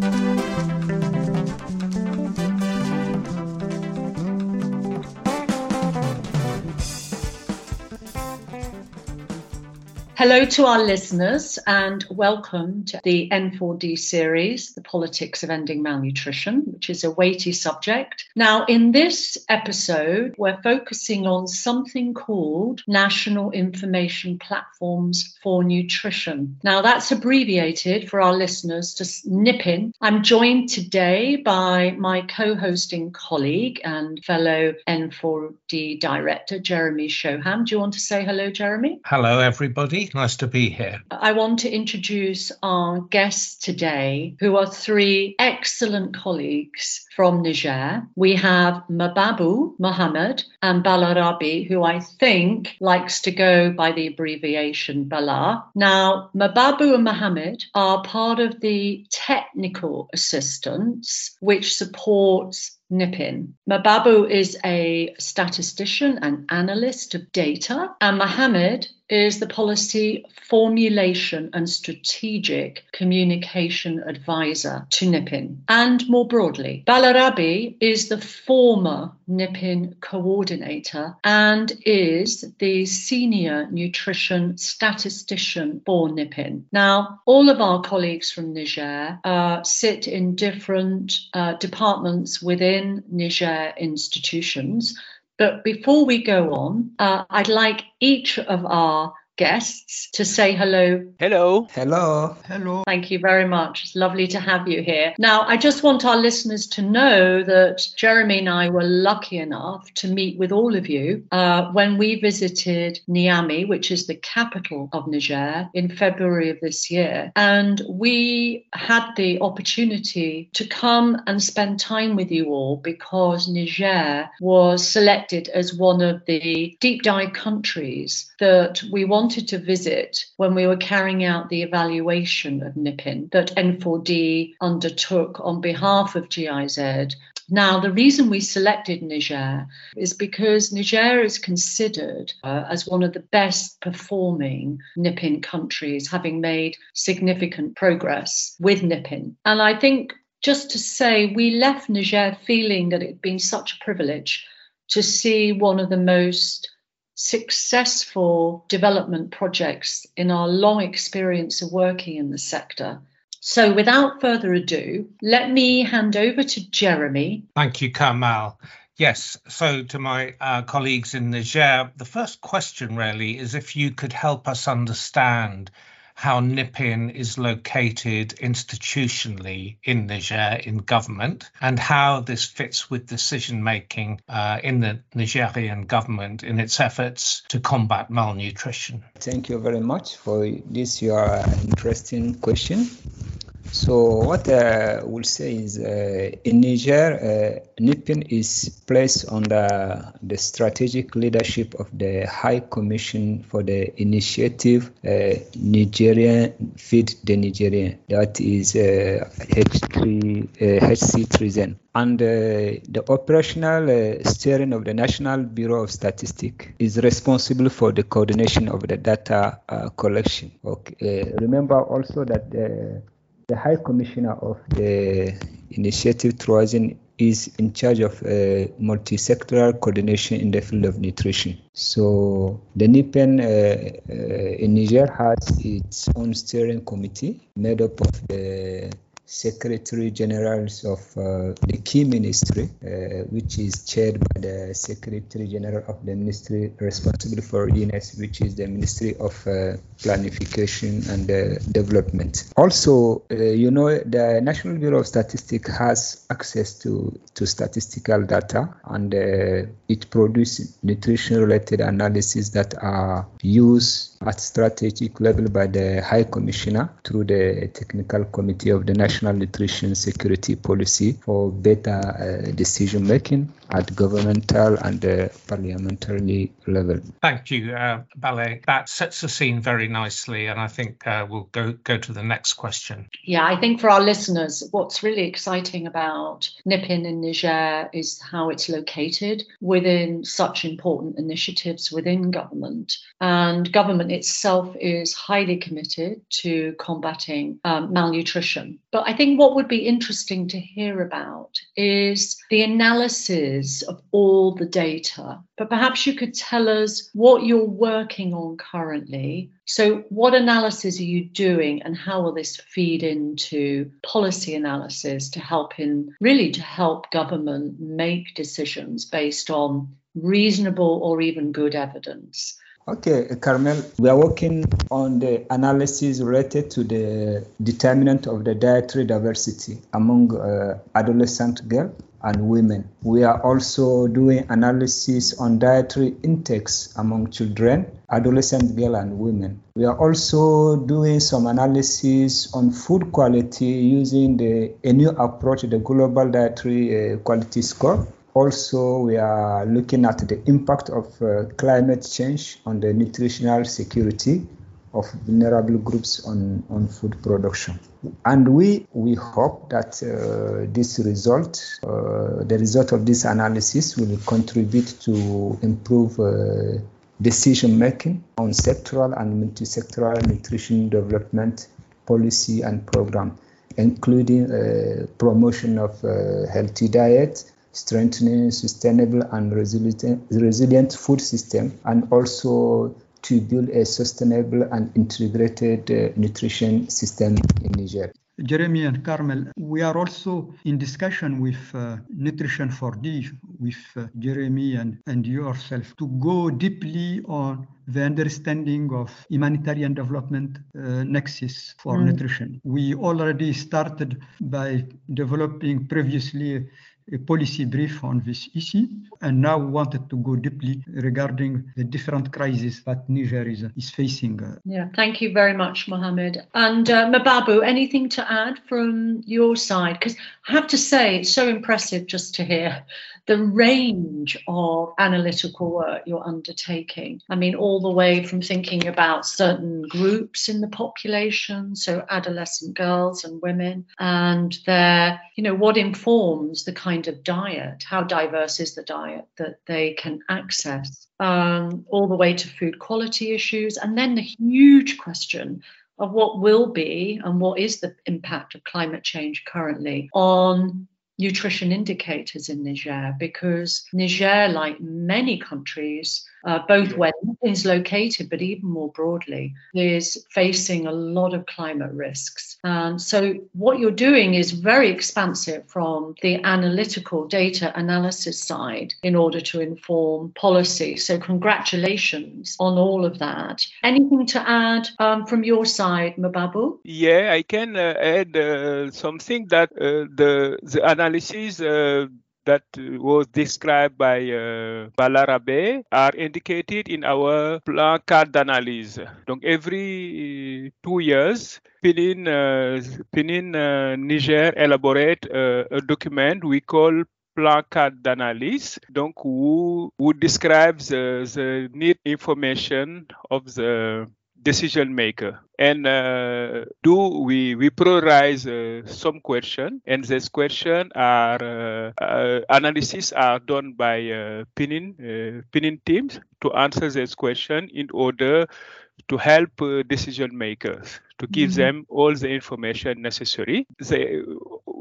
Bye. Hello to our listeners and welcome to the N4D series, The Politics of Ending Malnutrition, which is a weighty subject. Now, in this episode, we're focusing on something called National Information Platforms for Nutrition. Now, that's abbreviated for our listeners to NIPN. I'm joined today by my co hosting colleague and fellow N4D director, Jeremy Shoham. Do you want to say hello, Jeremy? Hello, everybody. Nice to be here. I want to introduce our guests today, who are three excellent colleagues from Niger. We have Mababou Mohammed and Balarabe, who I think likes to go by the abbreviation Bala. Now, Mababou and Mohammed are part of the technical assistance, which supports NIPN. Mababou is a statistician and analyst of data, and Mohammed is the policy formulation and strategic communication advisor to NIPN. And more broadly, Balarabe is the former NIPN coordinator and is the senior nutrition statistician for NIPN. Now, all of our colleagues from Niger uh, sit in different uh, departments within Niger institutions. But before we go on, uh, I'd like each of our guests to say hello. Hello. Hello. Hello. Thank you very much. It's lovely to have you here. Now, I just want our listeners to know that Jeremy and I were lucky enough to meet with all of you uh, when we visited Niamey, which is the capital of Niger, in February of this year. And we had the opportunity to come and spend time with you all because Niger was selected as one of the deep dive countries that we wanted wanted to visit when we were carrying out the evaluation of NIPN that N4D undertook on behalf of GIZ now, the reason we selected Niger is because Niger is considered uh, as one of the best performing NIPN countries, having made significant progress with NIPN. And I think just to say, we left Niger feeling that it had been such a privilege to see one of the most successful development projects in our long experience of working in the sector. So, without further ado, let me hand over to Jeremy. Thank you, Carmel. Yes, so to my uh, colleagues in Niger, the first question really is if you could help us understand how NIPN is located institutionally in Niger in government and how this fits with decision making uh, in the Nigerian government in its efforts to combat malnutrition. Thank you very much for this your interesting question. So what I will say is uh, in Niger, uh, NIPN is placed under the strategic leadership of the High Commission for the Initiative uh, Nigerian Feed the Nigerian, that is H3, HC3N. And uh, the operational uh, steering of the National Bureau of Statistics is responsible for the coordination of the data uh, collection. Okay. remember also that the the High Commissioner of the Initiative 3N is in charge of uh, multi-sectoral coordination in the field of nutrition. So the NIPN uh, uh, in Niger has its own steering committee made up of the secretary generals of uh, the key ministry, uh, which is chaired by the secretary general of the ministry responsible for UNES, which is the Ministry of uh, Planification and uh, Development. Also, uh, you know, the National Bureau of Statistics has access to, to statistical data and uh, it produces nutrition-related analysis that are used at strategic level by the High Commissioner through the Technical Committee of the National Nutrition Security Policy for better uh, decision making at governmental and uh, parliamentary level. Thank you, uh, Ballet. That sets the scene very nicely, and I think uh, we'll go go to the next question. Yeah, I think for our listeners, what's really exciting about NIPN in Niger is how it's located within such important initiatives within government, and government government itself is highly committed to combating um, malnutrition. But I think what would be interesting to hear about is the analysis of all the data. But perhaps you could tell us what you're working on currently. So, what analysis are you doing, and how will this feed into policy analysis to help in really to help government make decisions based on reasonable or even good evidence? Okay, Carmel, we are working on the analysis related to the determinant of the dietary diversity among uh, adolescent girls and women. We are also doing analysis on dietary intakes among children, adolescent girls and women. We are also doing some analysis on food quality using the a new approach, the Global Dietary uh, Quality Score also, we are looking at the impact of uh, climate change on the nutritional security of vulnerable groups on, on food production. And we, we hope that uh, this result, uh, the result of this analysis will contribute to improve uh, decision making on sectoral and multi-sectoral nutrition development policy and program, including uh, promotion of uh, healthy diet, strengthening sustainable and resilient, resilient food system, and also to build a sustainable and integrated uh, nutrition system in Niger. Jeremy and Carmel, we are also in discussion with uh, Nutrition for D, with uh, Jeremy and, and yourself, to go deeply on the understanding of humanitarian development uh, nexus for mm. nutrition. We already started by developing previously a policy brief on this issue and now wanted to go deeply regarding the different crises that Niger is, is facing. Yeah, thank you very much, Mohammed. And uh, Mababou, anything to add from your side? Because I have to say, it's so impressive just to hear the range of analytical work you're undertaking. I mean, all the way from thinking about certain groups in the population, so adolescent girls and women, and their, you know, what informs the kind of diet, how diverse is the diet that they can access, um, all the way to food quality issues, and then the huge question of what will be and what is the impact of climate change currently on nutrition indicators in Niger because Niger, like many countries, uh, both where is located, but even more broadly, is facing a lot of climate risks. And so, what you're doing is very expansive from the analytical data analysis side in order to inform policy. So, congratulations on all of that. Anything to add um, from your side, Mababou? Yeah, I can uh, add uh, something that uh, the the analysis uh, that was described by uh, Balarabe are indicated in our plan cadre d'analyse. Donc every two years, PNIN, uh, PNIN uh, Niger elaborate uh, a document we call plan cadre d'analyse, donc who, who describes the, the need information of the decision maker and uh, do we we prioritize uh, some question and this question are uh, uh analysis are done by uh, PNIN uh, PNIN teams to answer this question in order to help decision makers to give mm-hmm. them all the information necessary. They,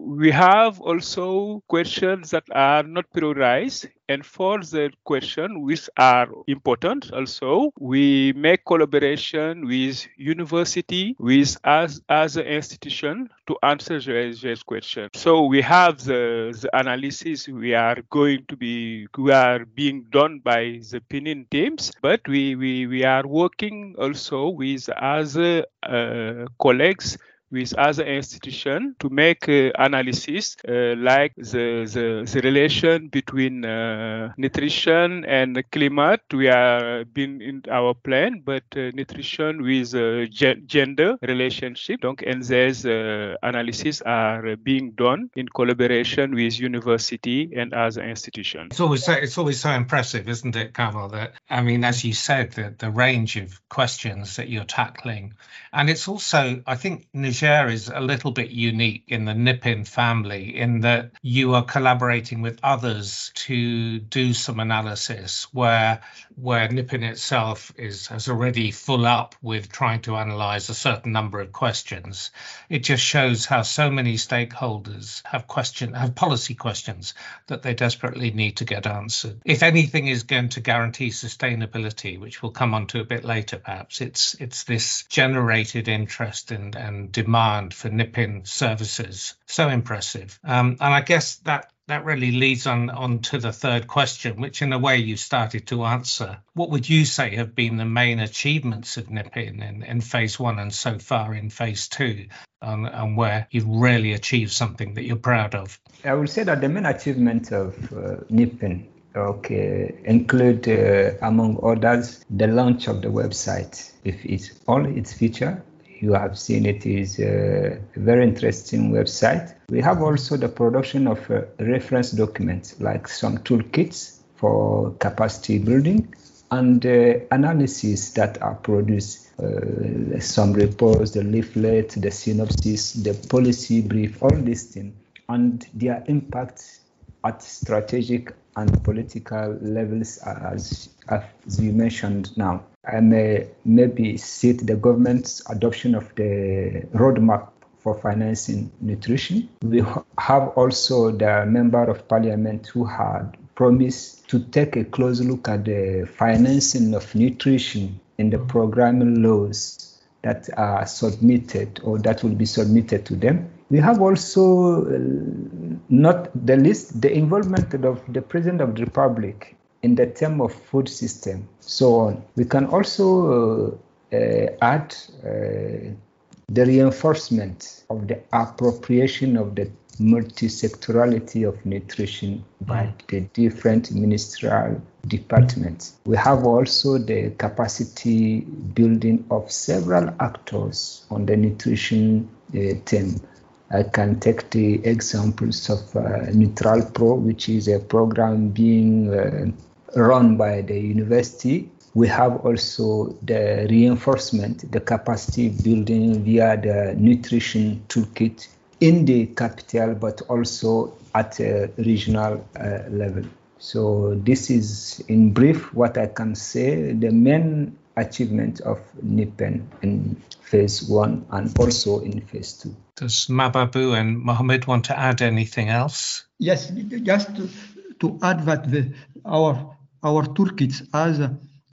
we have also questions that are not prioritized and for the question which are important also we make collaboration with university with as other institution to answer this question so we have the, the analysis we are going to be we are being done by the PNIN teams but we we, we are working also with other uh, colleagues with other institutions to make uh, analysis uh, like the, the, the, relation between uh, nutrition and climate. We are been in our plan, but uh, nutrition with uh, gender relationship. Donc, and there's uh, analysis are being done in collaboration with university and other institutions. It's always so, it's always so impressive, isn't it, Carmel, that I mean, as you said, the, the range of questions that you're tackling. And it's also, I think Niger is a little bit unique in the NIPN family in that you are collaborating with others to do some analysis where where NIPN itself is has already full up with trying to analyze a certain number of questions. It just shows how so many stakeholders have question have policy questions that they desperately need to get answered. If anything is going to guarantee sustainability, which we'll come on to a bit later perhaps, it's it's this generated interest and, and demand for NIPN services. So impressive. Um, and I guess that that really leads on, on to the third question, which in a way you started to answer. What would you say have been the main achievements of NIPN in, in phase one and so far in phase two, and, and where you've really achieved something that you're proud of? I would say that the main achievement of uh, NIPIN okay, include, uh, among others, the launch of the website with its all its feature you have seen it is a very interesting website. We have also the production of uh, reference documents like some toolkits for capacity building and uh, analysis that are produced. Uh, some reports, the leaflet, the synopsis, the policy brief, all these things, and their impact at strategic and political levels, as, as you mentioned now. I may uh, maybe cite the government's adoption of the roadmap for financing nutrition. We have also the member of parliament who had promised to take a close look at the financing of nutrition in the mm-hmm. programming laws that are submitted or that will be submitted to them. We have also, uh, not the least, the involvement of the President of the Republic in the term of food system, so on. We can also uh, uh, add uh, the reinforcement of the appropriation of the multi-sectorality of nutrition by mm. the different ministerial departments. We have also the capacity building of several actors on the nutrition uh, theme. I can take the examples of uh, Neutral Pro, which is a program being uh, run by the university. We have also the reinforcement, the capacity building via the nutrition toolkit in the capital, but also at a regional uh, level. So this is in brief what I can say, the main achievement of NIPN in phase one and also in phase two. Does Mababu and Mohammed want to add anything else? Yes, just to, to add that the, our our toolkits, as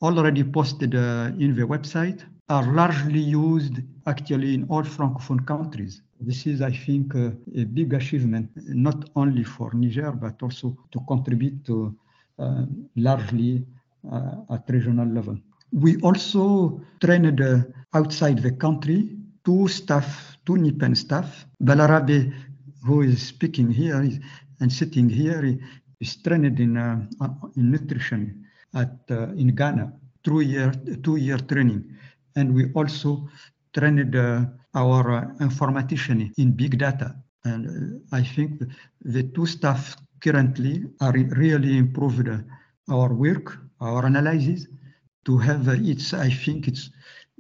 already posted uh, in the website, are largely used actually in all Francophone countries. This is, I think, uh, a big achievement, not only for Niger, but also to contribute to uh, largely uh, at regional level. We also trained uh, outside the country two staff, two NIPN staff. Balarabe, who is speaking here is, and sitting here, is trained in, uh, in nutrition at uh, in Ghana, two year two year training, and we also trained uh, our informatician in big data. And I think the two staff currently are really improved our work, our analysis to have it's I think it's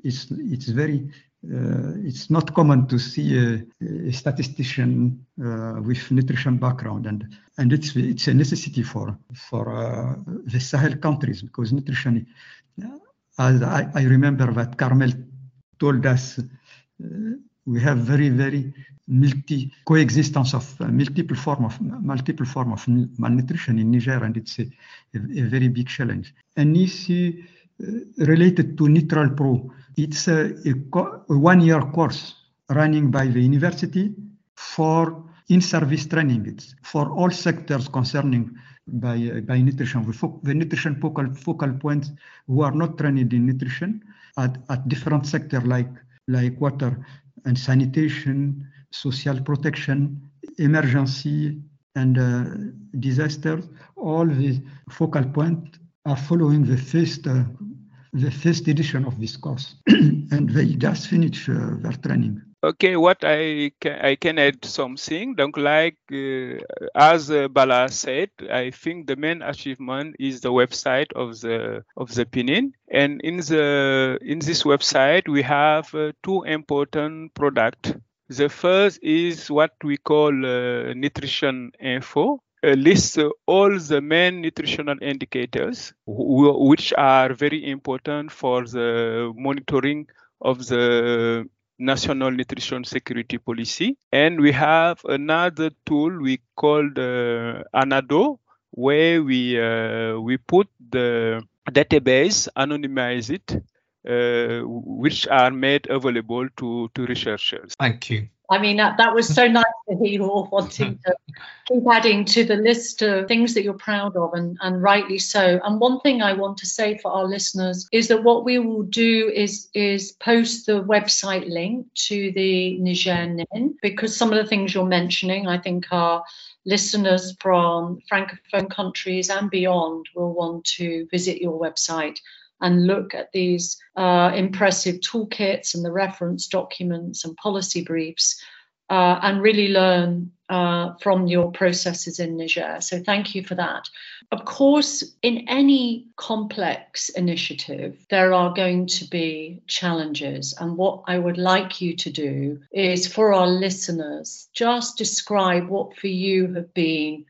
it's it's very uh, it's not common to see a, a statistician uh, with nutrition background, and and it's it's a necessity for for uh, the Sahel countries because nutrition. As I, I remember that Carmel told us, uh, we have very very multi coexistence of uh, multiple form of multiple form of malnutrition in Niger, and it's a, a, a very big challenge. And see related to Neutral Pro. It's a, a, one-year course running by the university for in-service training. It's for all sectors concerning by, by nutrition. The, the nutrition focal, focal points who are not trained in nutrition at, at different sectors like, like water and sanitation, social protection, emergency, and uh, disasters. All the focal points are following the first uh, the first edition of this course, and they just finished uh, their training. Okay, what I can I can add something. Donc, like uh, as uh, Bala said, I think the main achievement is the website of the of the PNIN, and in the in this website we have uh, two important products. The first is what we call uh, nutrition info, lists uh, all the main nutritional indicators which are very important for the monitoring of the national nutrition security policy. And we have another tool we called uh, Anado, where we uh, we put the database, anonymize it, uh, which are made available to, to researchers. Thank you. I mean, that, that was so nice to hear you all wanting to keep adding to the list of things that you're proud of, and, and rightly so. And one thing I want to say for our listeners is that what we will do is, is post the website link to the Niger NIN, because some of the things you're mentioning, I think, are listeners from francophone countries and beyond will want to visit your website and look at these uh, impressive toolkits and the reference documents and policy briefs uh, and really learn uh, from your processes in Niger. So thank you for that. Of course, in any complex initiative, there are going to be challenges. And what I would like you to do is for our listeners, just describe what for you have been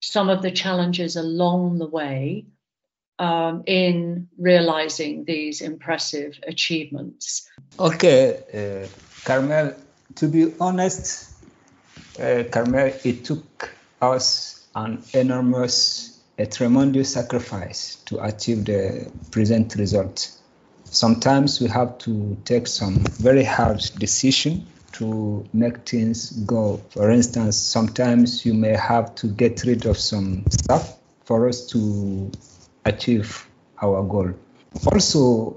some of the challenges along the way um, in realizing these impressive achievements? Okay, uh, Carmel, to be honest, uh, Carmel, it took us an enormous, a tremendous sacrifice to achieve the present result. Sometimes we have to take some very hard decision to make things go. For instance, sometimes you may have to get rid of some stuff for us to achieve our goal. Also,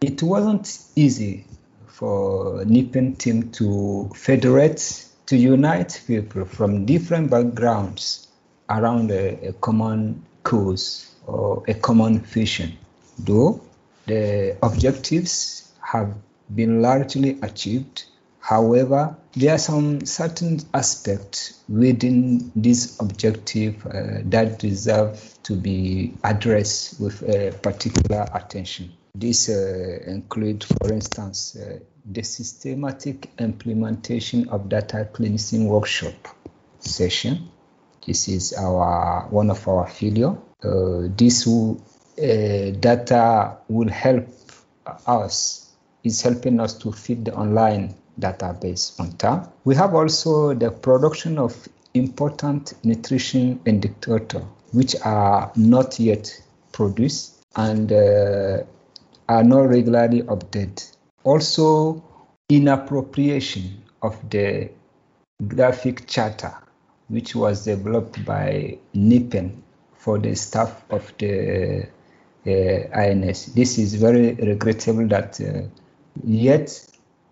it wasn't easy for NIPN team to federate, to unite people from different backgrounds around a, a common cause or a common vision. Though the objectives have been largely achieved, However, there are some certain aspects within this objective uh, that deserve to be addressed with a particular attention. This uh, include, for instance, uh, the systematic implementation of data cleansing workshop session. This is our one of our failure. Uh, this will, uh, data will help us is helping us to feed the online database on time. We have also the production of important nutrition indicators which are not yet produced and uh, are not regularly updated. Also, inappropriation of the graphic charter which was developed by NIPN for the staff of the uh, INS. This is very regrettable that uh, yet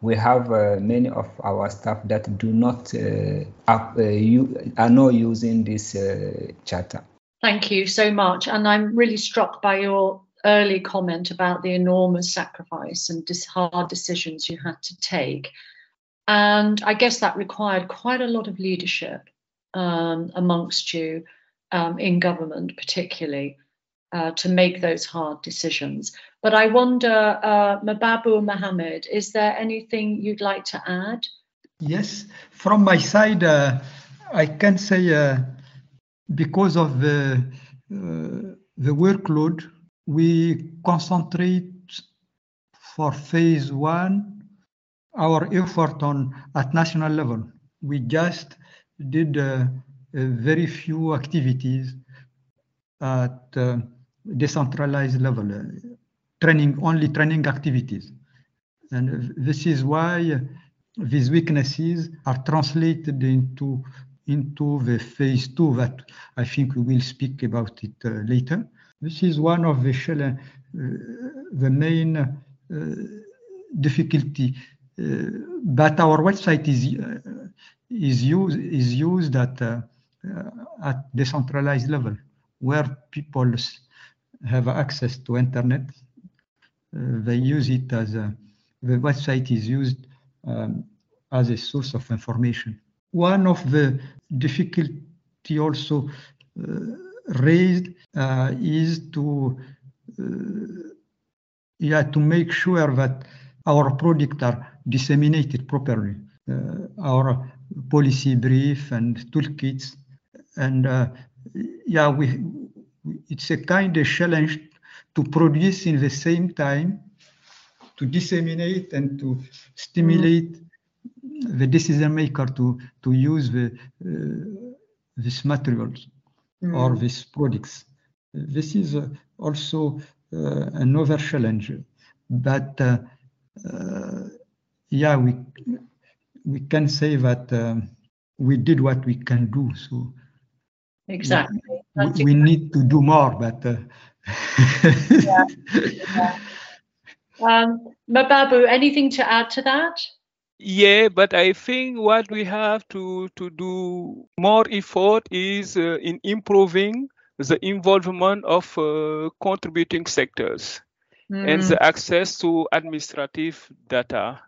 we have uh, many of our staff that do not uh, up, uh, you, are not using this uh, charter. Thank you so much. And I'm really struck by your early comment about the enormous sacrifice and hard decisions you had to take. And I guess that required quite a lot of leadership um, amongst you um, in government, particularly uh, to make those hard decisions. But I wonder, uh, Mababou Mohammed, is there anything you'd like to add? Yes, from my side, uh, I can say uh, because of the, uh, the workload, we concentrate for phase one our effort on at national level. We just did very few activities at decentralized level, uh, training only training activities. And this is why these weaknesses are translated into into the phase two that I think we will speak about it uh, later. This is one of the uh, the main uh, difficulty. Uh, but our website is uh, is used is used at at decentralized level where people have access to internet. Uh, they use it as a, the website is used um, as a source of information. One of the difficulty also uh, raised uh, is to yeah to make sure that our products are disseminated properly. Uh, our policy brief and toolkits, and uh, yeah, we it's a kind of challenge to produce in the same time, to disseminate and to stimulate mm. the decision maker to to use the uh, these materials mm. or these products. This is uh, also uh, another challenge, but uh, uh, yeah, we we can say that um, we did what we can do. So exactly, we, we need to do more, but. Uh, yeah. yeah. Um, Mababou, anything to add to that? Yeah, but I think what we have to, to do more effort is uh, in improving the involvement of uh, contributing sectors mm. and the access to administrative data.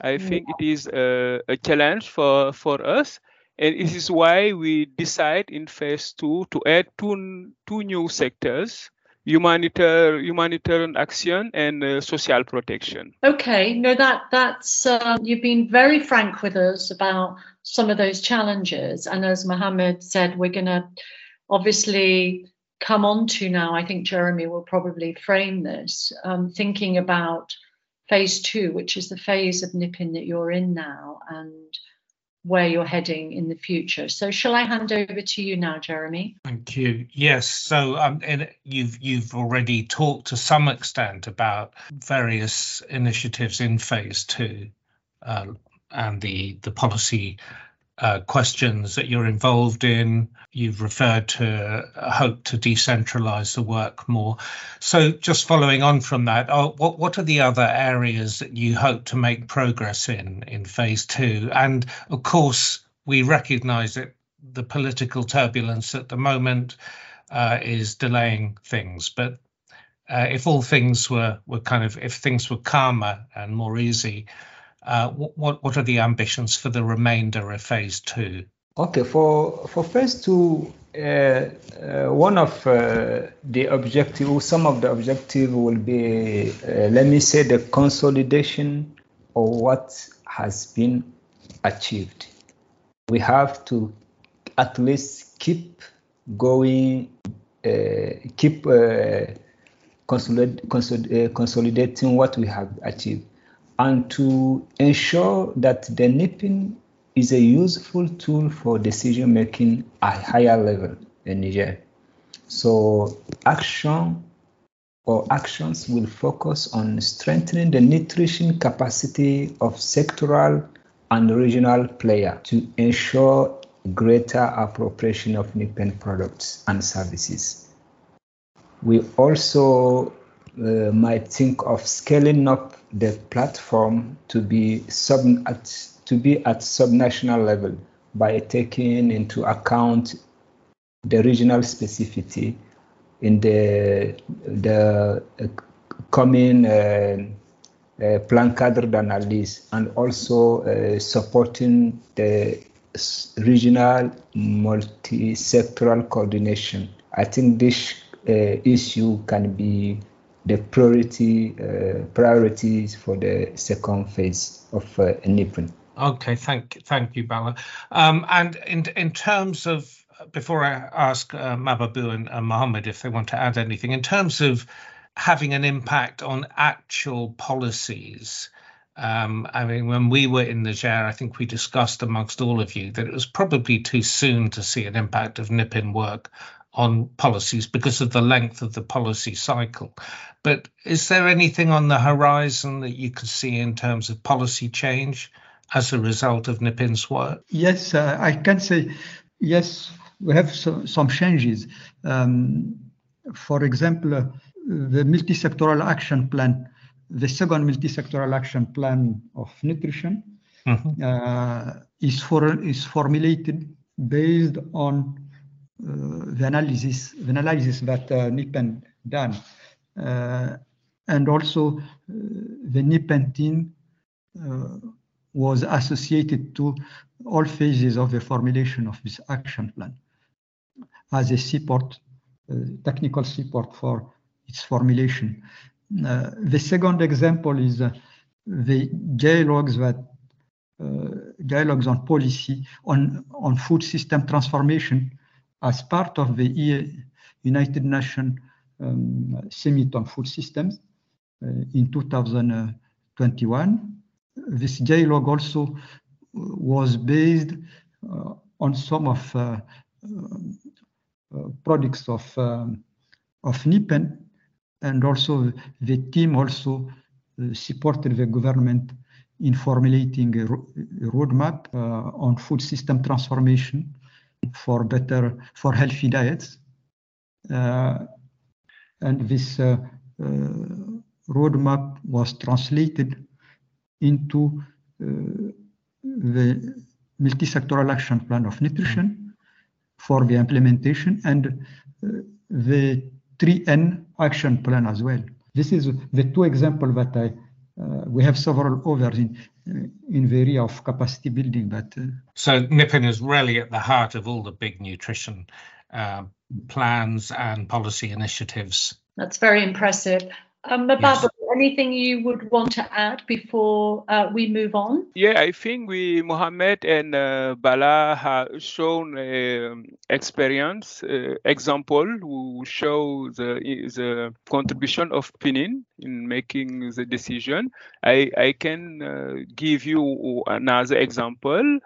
I think it is a, a, challenge for, for us. And this is why we decide in phase two to add two, two new sectors humanitarian humanitarian action and uh, social protection. Okay no that that's um, you've been very frank with us about some of those challenges. And as mohammed said we're going to obviously come on to now i think jeremy will probably frame this um, thinking about phase two which is the phase of NIPN that you're in now. And where you're heading in the future. So, shall I hand over to you now, Jeremy? Thank you. Yes. So, um, you've you've already talked to some extent about various initiatives in phase two, uh, and the the policy uh, questions that you're involved in. You've referred to hope to decentralize the work more. So, just following on from that, oh, what what are the other areas that you hope to make progress in in phase two? And of course, we recognise that the political turbulence at the moment uh, is delaying things, but uh, if all things were were kind of if things were calmer and more easy, uh, what what are the ambitions for the remainder of phase two? Okay, for for phase two, uh, uh, one of uh, the objective, some of the objective will be, uh, let me say, the consolidation of what has been achieved. We have to at least keep going, uh, keep consolid- consolid- consolidating what we have achieved and to ensure that the NIPN is a useful tool for decision making at higher level in Niger. So action or actions will focus on strengthening the nutrition capacity of sectoral and regional players to ensure greater appropriation of NIPN products and services. We also uh, might think of scaling up the platform to be sub at to be at subnational level by taking into account the regional specificity in the the uh, coming uh, uh, plan cadre d'analyse and also uh, supporting the regional multi-sectoral coordination. I think this uh, issue can be the priority uh, priorities for the second phase of uh. Okay, thank thank you, Bala. Um, and in in terms of before I ask uh, Mababou and uh, Mohammed if they want to add anything, in terms of having an impact on actual policies. Um, I mean, when we were in Niger, I think we discussed amongst all of you that it was probably too soon to see an impact of NIPN work on policies because of the length of the policy cycle. But is there anything on the horizon that you could see in terms of policy change as a result of NIPN's work? Yes, uh, I can say yes. We have so, some changes. Um, for example, uh, the multi-sectoral action plan, the second multi-sectoral action plan of nutrition, mm-hmm. uh, is for is formulated based on uh, the analysis the analysis that uh, NIPN done, uh, and also the NIPN team was associated to all phases of the formulation of this action plan as a support, uh, technical support for its formulation. Uh, the second example is uh, the dialogues that uh, dialogues on policy on on food system transformation as part of the United Nations um, Summit on Food Systems uh, in 2021. This dialogue also was based uh, on some of uh, products of um, of NIPN, and also the team also supported the government in formulating a, roadmap uh, on food system transformation for better for healthy diets uh, and this uh, roadmap was translated into the multi-sectoral action plan of nutrition for the implementation and uh, the 3N action plan as well. This is the two examples that I uh, we have several others in uh, in the area of capacity building. But uh, so NIPN is really at the heart of all the big nutrition uh, plans and policy initiatives. That's very impressive. Um, Barbara, yes. Anything you would want to add before uh, we move on? Yeah, I think we, Mohammed and uh, Bala have shown uh, experience, uh, example who show the, the contribution of PNIN in making the decision. I, I can uh, give you another example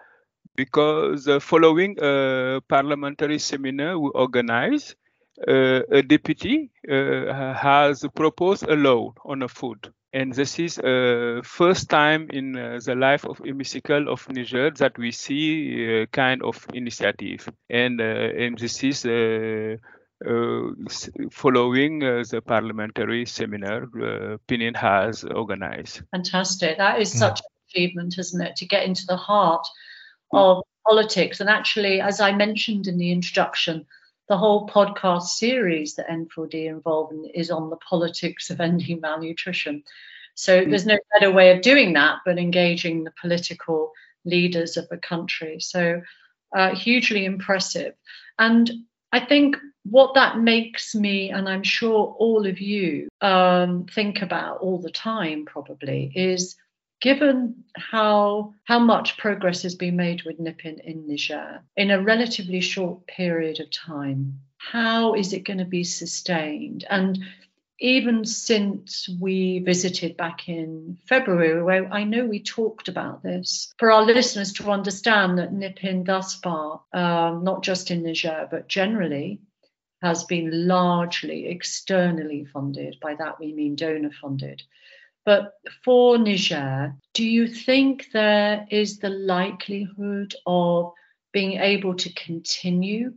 because following a parliamentary seminar we organized, uh, a deputy uh, has proposed a law on a food. And this is uh, first time in uh, the life of Hemicycle of Niger that we see uh, kind of initiative. And, uh, and this is uh, following the parliamentary seminar uh, PNIN has organized. Fantastic. That is such an achievement, isn't it? To get into the heart of politics. And actually, as I mentioned in the introduction, the whole podcast series that N4D involved in is on the politics of ending malnutrition. So mm there's no better way of doing that but engaging the political leaders of the country. So uh, hugely impressive. And I think what that makes me, and I'm sure all of you um, think about all the time probably, is given how how much progress has been made with NIPN in Niger in a relatively short period of time, how is it going to be sustained? And even since we visited back in February, where I know we talked about this, for our listeners to understand that NIPN thus far, um, not just in Niger, but generally, has been largely externally funded. By that we mean donor funded. But for Niger, do you think there is the likelihood of being able to continue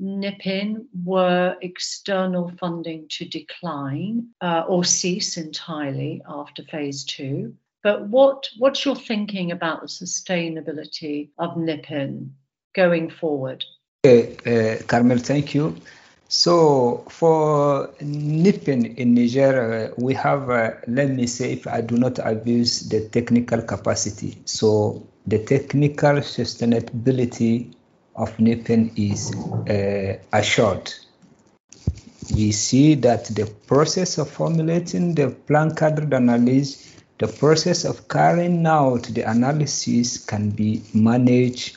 NIPN were external funding to decline uh, or cease entirely after phase two? But what what's your thinking about the sustainability of NIPN going forward? Uh, uh, Carmel, thank you. So for NIPN in Niger, uh, we have, uh, let me say, if I do not abuse the technical capacity. So the technical sustainability of NIPN is uh, assured. We see that the process of formulating the plan cadre analysis, the process of carrying out the analysis can be managed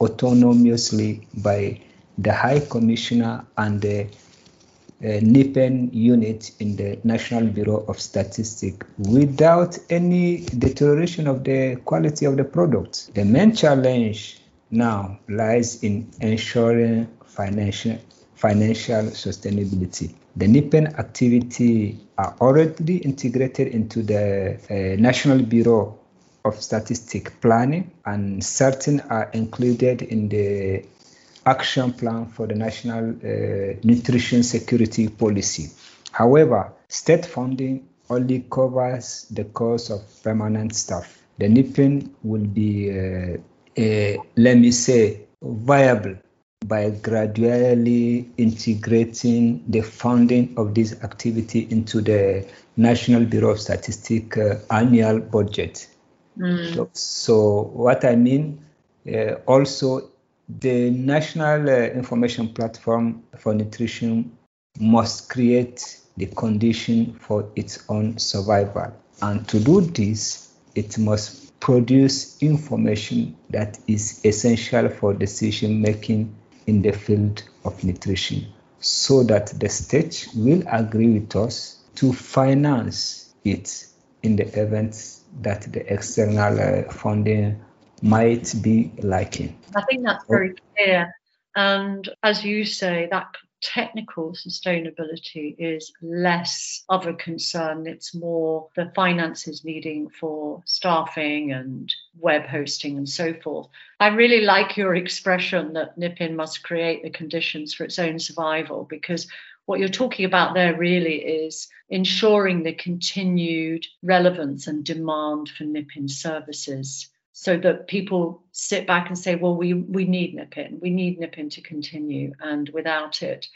autonomously by the High Commissioner and the uh, NIPN unit in the National Bureau of Statistics without any deterioration of the quality of the product. The main challenge now lies in ensuring financial financial sustainability. The NIPN activity are already integrated into the uh, National Bureau of Statistic Planning and certain are included in the action plan for the national uh, nutrition security policy. However, state funding only covers the cost of permanent staff. The NIPN will be, uh, uh, let me say, viable by gradually integrating the funding of this activity into the National Bureau of Statistics uh, annual budget. Mm. So, so, what I mean, uh, also the national uh, information platform for nutrition must create the condition for its own survival. And to do this, it must produce information that is essential for decision making in the field of nutrition so that the state will agree with us to finance it in the event that the external uh, funding might be lacking. I think that's very oh. clear. And as you say, that technical sustainability is less of a concern. It's more the finances needing for staffing and web hosting and so forth. I really like your expression that NIPN must create the conditions for its own survival because what you're talking about there really is ensuring the continued relevance and demand for NIPN services so that people sit back and say, well, we, we need NIPN, we need NIPN to continue. And without it,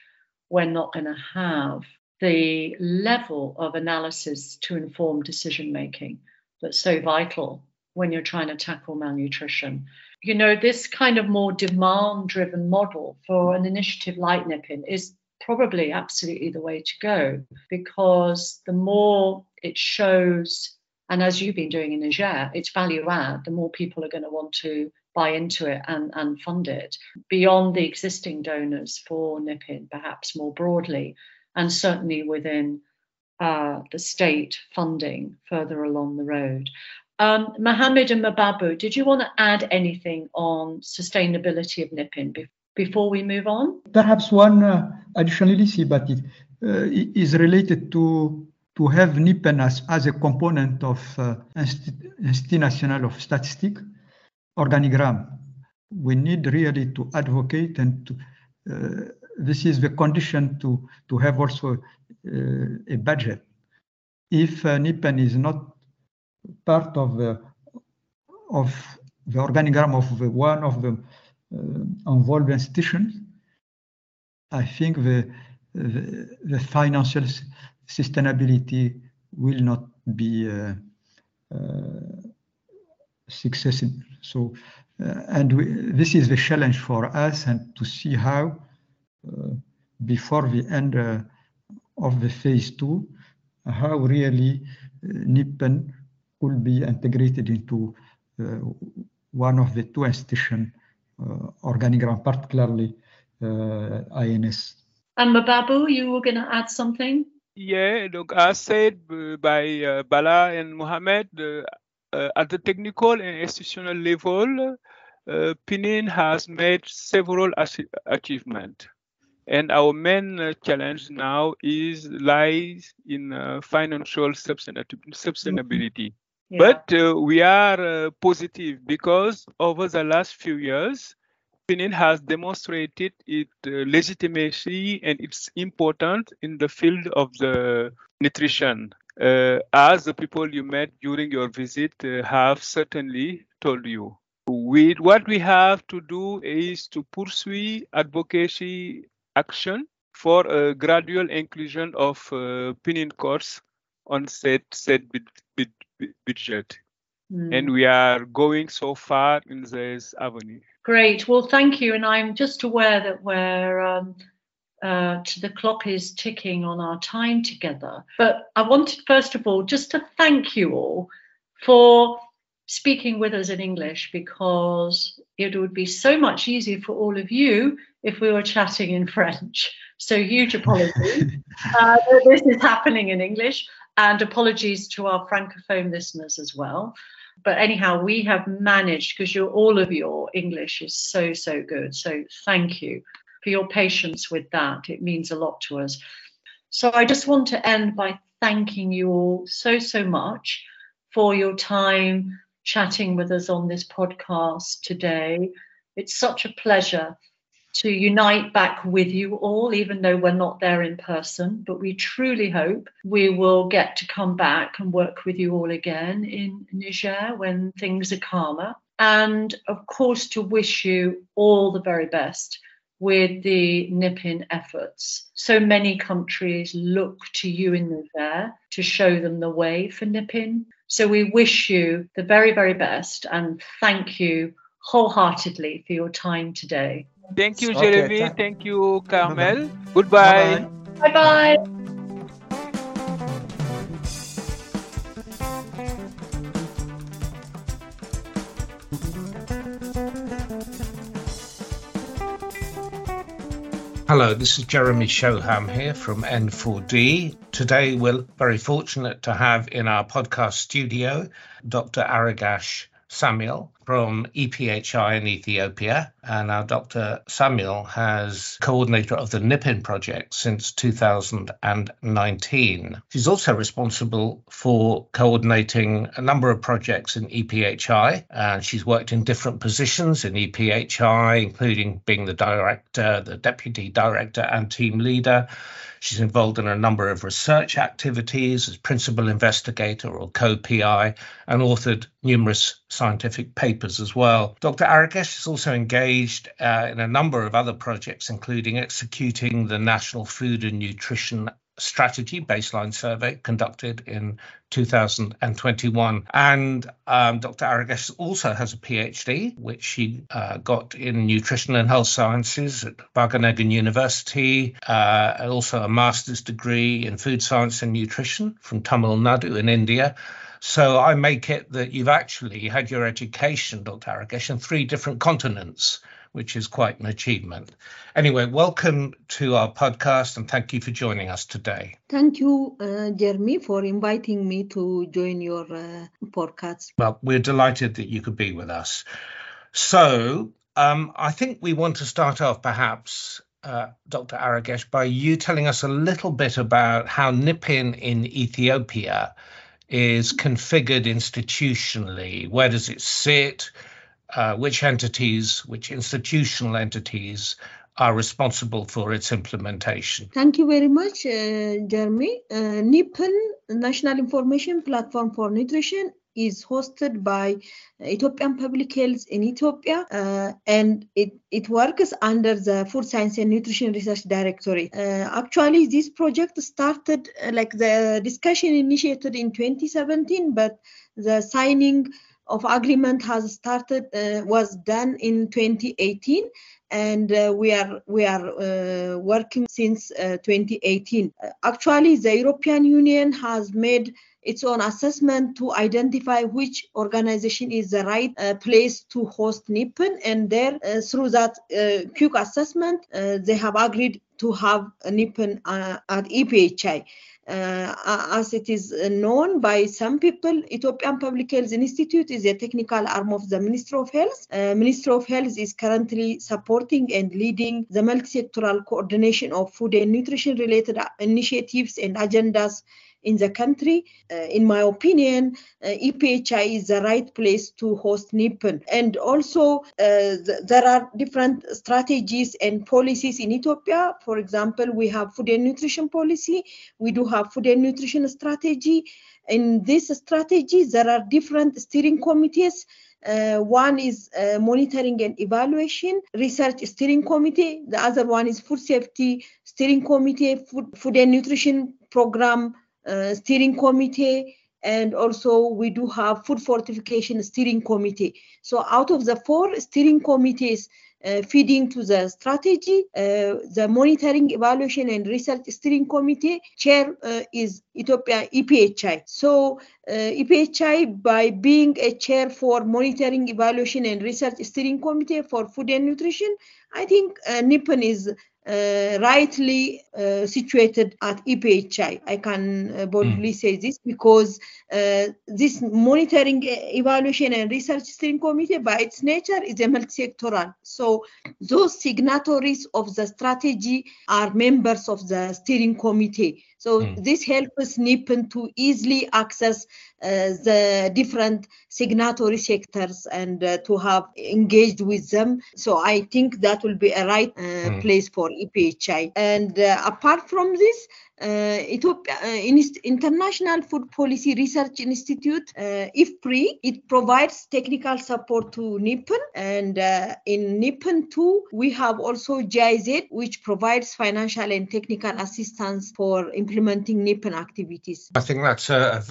we're not going to have the level of analysis to inform decision making that's so vital when you're trying to tackle malnutrition. You know, this kind of more demand driven model for an initiative like NIPN is probably absolutely the way to go because the more it shows and as you've been doing in Niger, it's value add. The more people are going to want to buy into it and, and fund it beyond the existing donors for NIPN, perhaps more broadly, and certainly within uh, the state funding further along the road. Um, Mohammed and Mababou, did you want to add anything on sustainability of NIPN be- before we move on? Perhaps one uh, additionality, but it uh, is related to to have NIPN as, as a component of uh, Institut National of Statistics organigram. We need really to advocate and to, uh, this is the condition to, to have also uh, a budget. If uh, NIPN is not part of the, of the organigram of the, one of the uh, involved institutions, I think the, the, the financial sustainability will not be uh, uh, successful. So, uh, and we, this is the challenge for us, and to see how uh, before the end uh, of the phase two, how really uh, NIPN could be integrated into one of the two institution organigram, particularly INS. And um, Mababou, you were going to add something? Yeah, look, as said by uh, Bala and Mohamed, uh, uh, at the technical and institutional level, uh, PNIN has made several achievements. And our main uh, challenge now is lies in uh, financial sustainability. Yeah. But uh, we are positive because over the last few years, PNIN has demonstrated its uh, legitimacy and its importance in the field of the nutrition. Uh, as the people you met during your visit uh, have certainly told you. We, what we have to do is to pursue advocacy action for a gradual inclusion of uh, PNIN course on set, set budget. Mm. And we are going so far in this avenue. Great. Well, thank you. And I'm just aware that we're um, uh, the clock is ticking on our time together. But I wanted, first of all, just to thank you all for speaking with us in English because it would be so much easier for all of you if we were chatting in French. So, huge apologies uh, this is happening in English, and apologies to our Francophone listeners as well but anyhow, we have managed because you're all of your English is so so good. So thank you for your patience with that. It means a lot to us. So I just want to end by thanking you all so so much for your time chatting with us on this podcast today. It's such a pleasure to unite back with you all, even though we're not there in person. But we truly hope we will get to come back and work with you all again in Niger when things are calmer. And of course, to wish you all the very best with the NIPN efforts. So many countries look to you in Niger to show them the way for NIPN. So we wish you the very, very best and thank you wholeheartedly for your time today. Thank you, Okay, Jeremy. thank- Thank you, Carmel. Goodbye. Bye bye. Hello, this is Jeremy Shoham here from N4D. Today, we're very fortunate to have in our podcast studio Dr. Aregash Samuel from EPHI in Ethiopia. And our Dr. Samuel has coordinator of the NIPN project since 2019. She's also responsible for coordinating a number of projects in EPHI. And she's worked in different positions in EPHI, including being the director, the deputy director, and team leader. She's involved in a number of research activities as principal investigator or co PI and authored numerous scientific papers as well. Dr. Aregash is also engaged uh, in a number of other projects, including executing the National Food and Nutrition Strategy Baseline Survey conducted in 2021. And um, Dr. Aregash also has a PhD, which she uh, got in nutrition and health sciences at Wageningen University, uh, also a master's degree in food science and nutrition from Tamil Nadu in India. So I make it that you've actually had your education, Dr. Aregash, in three different continents, which is quite an achievement. Anyway, welcome to our podcast and thank you for joining us today. Thank you, uh, Jeremy, for inviting me to join your uh, podcast. Well, we're delighted that you could be with us. So, um, I think we want to start off perhaps, uh, Dr. Aregash, by you telling us a little bit about how NIPN in Ethiopia is configured institutionally. Where does it sit? Uh, which entities, which institutional entities are responsible for its implementation? Thank you very much, uh, Jeremy. Uh, NIPN, National Information Platform for Nutrition, is hosted by Ethiopian Public Health in Ethiopia, uh, and it, it works under the Food Science and Nutrition Research Directorate. Uh, actually, this project started, uh, like the discussion initiated in 2017, but the signing of agreement has started uh, was done in 2018 and uh, we are we are uh, working since uh, 2018 Uh, actually the european union has made its own assessment to identify which organization is the right uh, place to host NIPN and there uh, through that uh, quick assessment they have agreed to have a NIPN at EPHI as it is known by some people, Ethiopian Public Health Institute is a technical arm of the Ministry of Health. Uh, Ministry of Health is currently supporting and leading the multi-sectoral coordination of food and nutrition related initiatives and agendas in the country. Uh, in my opinion, uh, EPHI is the right place to host NIPN. And also, uh, th- there are different strategies and policies in Ethiopia. For example, we have food and nutrition policy, we do have food and nutrition strategy. In this strategy, there are different steering committees. Uh, one is uh, monitoring and evaluation research steering committee. The other one is food safety steering committee, food, food and nutrition program uh, steering committee and also we do have food fortification steering committee. So out of the four steering committees uh, feeding to the strategy uh, the monitoring evaluation and research steering committee chair uh, is ethiopia ephi so uh, ephi by being a chair for monitoring evaluation and research steering committee for food and nutrition i think uh, NIPN is uh, rightly uh, situated at EPHI. I can uh, boldly mm. say this because uh, this monitoring, evaluation, and research steering committee, by its nature, is a multi-sectoral. So those signatories of the strategy are members of the steering committee. So mm. this helps NIPN to easily access uh, the different signatory sectors and uh, to have engaged with them. So I think that will be a right uh, mm. place for EPHI. And apart from this, uh, Ethiopia uh, International Food Policy Research Institute, uh, IFPRI, it provides technical support to NIPN. And uh, in NIPN too, we have also GIZ, which provides financial and technical assistance for implementing NIPN activities. I think that's a,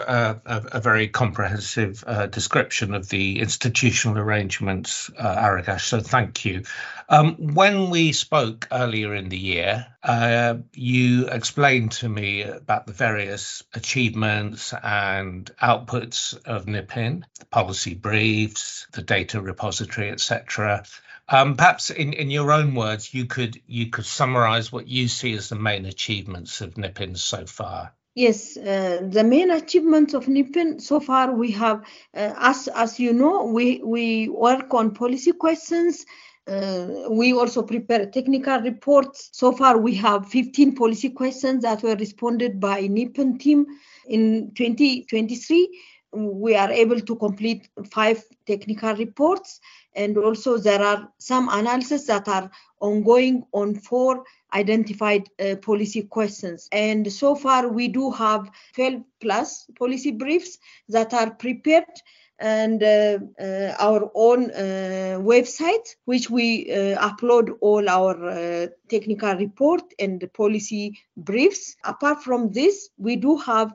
a, a very comprehensive uh, description of the institutional arrangements, uh, Aregash. So thank you. Um, when we spoke earlier in the year, uh, you explained to me about the various achievements and outputs of NIPN, the policy briefs, the data repository, etc. Um, perhaps in, in your own words, you could you could summarize what you see as the main achievements of NIPN so far. Yes, uh, the main achievements of NIPN so far we have, uh, as as you know, we we work on policy questions. Uh, we also prepare technical reports. So far, we have 15 policy questions that were responded by NIPN team. In 2023, we are able to complete five technical reports, and also there are some analyses that are ongoing on four identified uh, policy questions. And so far, we do have 12 plus policy briefs that are prepared and uh, uh, our own uh, website, which we upload all our technical report and policy briefs. Apart from this, we do have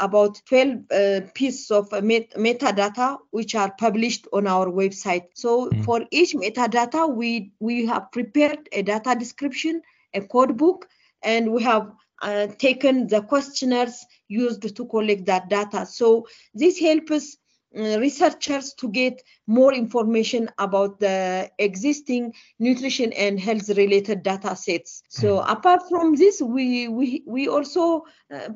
about 12 pieces of met- metadata which are published on our website. So mm. for each metadata, we we have prepared a data description, a code book, and we have uh, taken the questionnaires used to collect that data. So this helps us researchers to get more information about the existing nutrition and health related data sets. So apart from this we we, we also uh,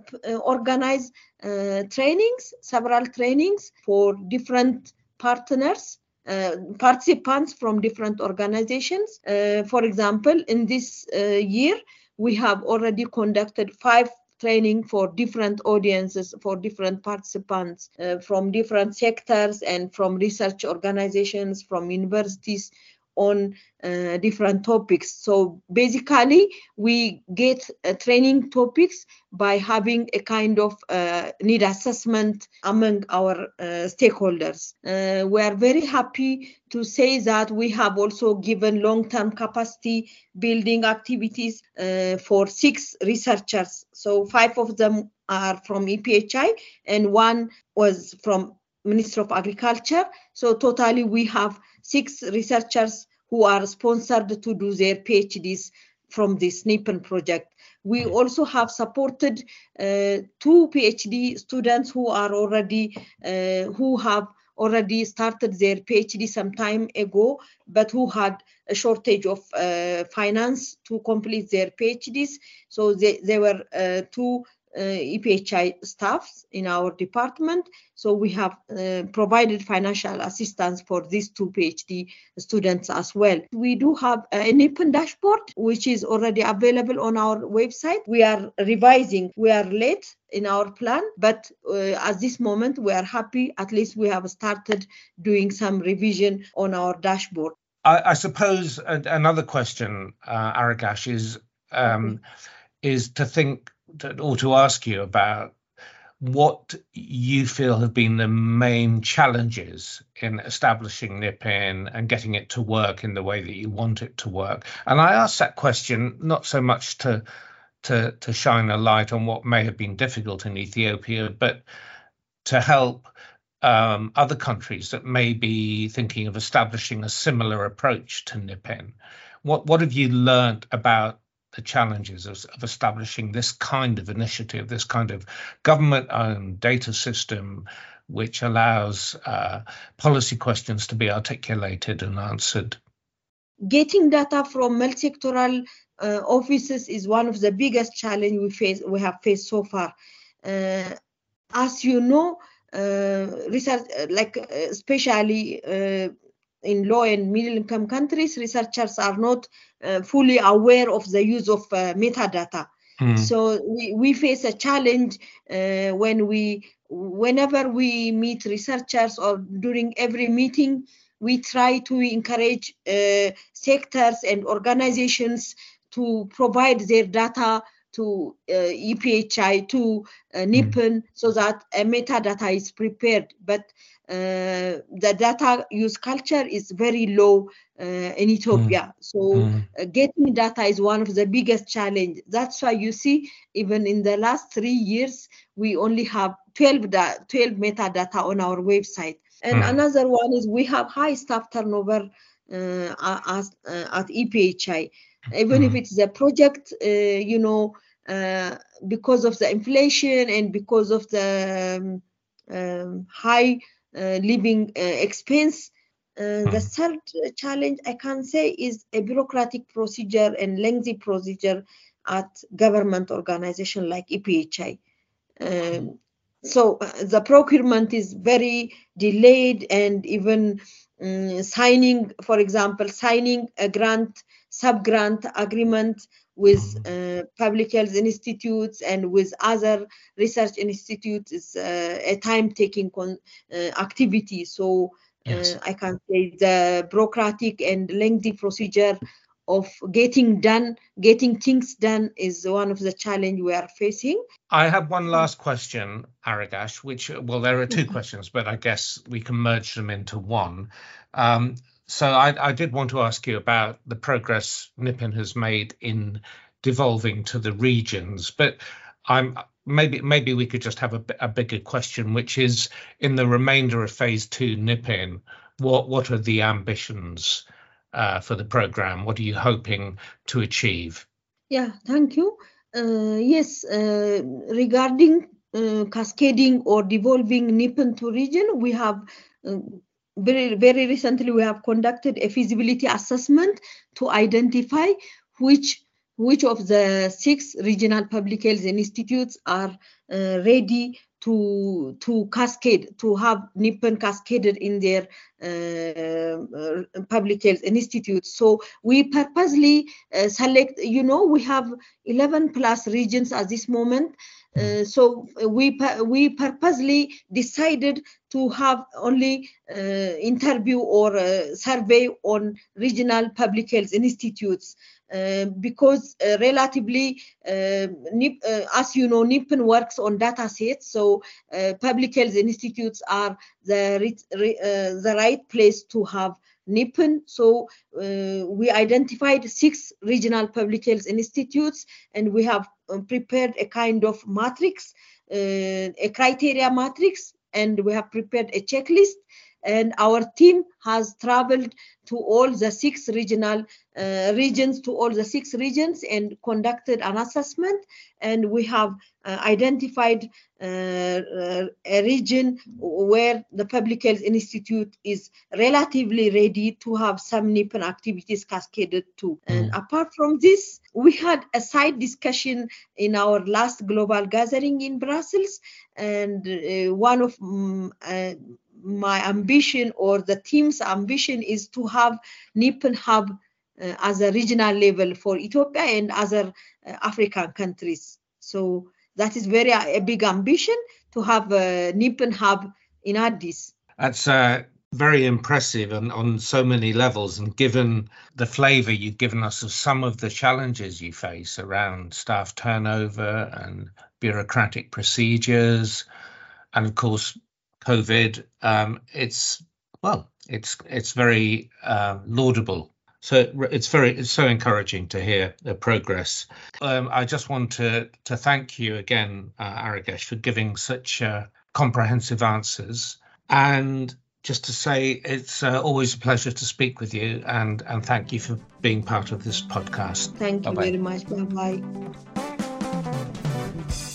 organize uh, trainings several trainings for different partners uh, participants from different organizations. Uh, for example in this uh, year we have already conducted five training for different audiences, for different participants uh, from different sectors and from research organizations, from universities on uh, different topics. So basically, we get uh, training topics by having a kind of uh, need assessment among our uh, stakeholders. Uh, we are very happy to say that we have also given long-term capacity building activities uh, for six researchers. So five of them are from EPHI and one was from Ministry of Agriculture. So totally we have six researchers who are sponsored to do their PhDs from this NIPN project. We also have supported uh, two PhD students who are already, uh, who have already started their PhD some time ago, but who had a shortage of uh, finance to complete their PhDs. So they, they were uh, two EPHI staffs in our department. So we have uh, provided financial assistance for these two PhD students as well. We do have an NIPN dashboard, which is already available on our website. We are revising. We are late in our plan, but uh, at this moment we are happy. At least we have started doing some revision on our dashboard. I, I suppose another question, uh, Aregash, is um, is to think or to ask you about what you feel have been the main challenges in establishing NIPN and getting it to work in the way that you want it to work. And I ask that question not so much to to to shine a light on what may have been difficult in Ethiopia, but to help um, other countries that may be thinking of establishing a similar approach to NIPN. What what have you learned about the challenges of, of, establishing this kind of initiative, this kind of government owned data system, which allows uh, policy questions to be articulated and answered. Getting data from multi-sectoral uh, offices is one of the biggest challenge we face we have faced so far. Uh, as you know, uh, research like uh, especially uh, in low and middle income countries, researchers are not uh, fully aware of the use of uh, metadata. Mm. So we, we face a challenge uh, when we, whenever we meet researchers or during every meeting, we try to encourage uh, sectors and organizations to provide their data to uh, EPHI to uh, NIPN so that a metadata is prepared. But uh, the data use culture is very low uh, in Ethiopia. So Mm. uh, getting data is one of the biggest challenge. That's why you see even in the last three years we only have 12, da- 12 metadata on our website. And Mm. another one is we have high staff turnover uh, as, uh, at EPHI. Even if Mm. it's a project, uh, you know, uh, because of the inflation and because of the um, um, high uh, living uh, expense, uh, the Mm. third challenge I can say is a bureaucratic procedure and lengthy procedure at government organization like EPHI. Um, so uh, the procurement is very delayed and even mm, signing, for example, signing a grant, sub-grant agreement with uh, public health institutes and with other research institutes is uh, a time-taking con- uh, activity. So Yes. uh, I can say the bureaucratic and lengthy procedure of getting done, getting things done is one of the challenge we are facing. I have one last question, Aregash, which, well, there are two Mhm. questions, but I guess we can merge them into one. Um, so I, I did want to ask you about the progress NIPN has made in devolving to the regions, but I'm maybe maybe we could just have a, a bigger question, which is in the remainder of phase two NIPN, what what are the ambitions uh, for the program? What are you hoping to achieve? Yeah, thank you. Uh, yes, uh, regarding uh, cascading or devolving NIPN to region, we have uh, very very recently we have conducted a feasibility assessment to identify which which of the six regional public health institutes are uh, ready to to cascade to have NIPN cascaded in their public health institutes. So we purposely uh, select. You know, we have 11 plus regions at this moment. Uh, so we we purposely decided to have only uh, interview or uh, survey on regional public health institutes uh, because uh, relatively uh, NIP, uh, as you know NIPN works on data sets so uh, public health institutes are the uh, the right place to have NIPN. So uh, we identified six regional public health institutes and we have um, prepared a kind of matrix, uh, a criteria matrix, and we have prepared a checklist. And our team has traveled to all the six regional uh, regions, to all the six regions, and conducted an assessment. And we have uh, identified uh, uh, a region where the Public Health Institute is relatively ready to have some NIPN activities cascaded to. And apart from this, we had a side discussion in our last global gathering in Brussels, and uh, one of mm, uh, my ambition or the team's ambition is to have NIPN hub uh, as a regional level for Ethiopia and other uh, African countries. So that is very a big ambition to have a NIPN hub in Addis. That's uh, very impressive and on so many levels. And given the flavour you've given us of some of the challenges you face around staff turnover and bureaucratic procedures, and of course COVID, um, it's well, it's it's very uh, laudable. So it's very it's so encouraging to hear the progress. Um, I just want to to thank you again, uh, Aregash, for giving such uh, comprehensive answers and just to say it's uh, always a pleasure to speak with you and and thank you for being part of this podcast Thank you Bye-bye. very much. Bye bye.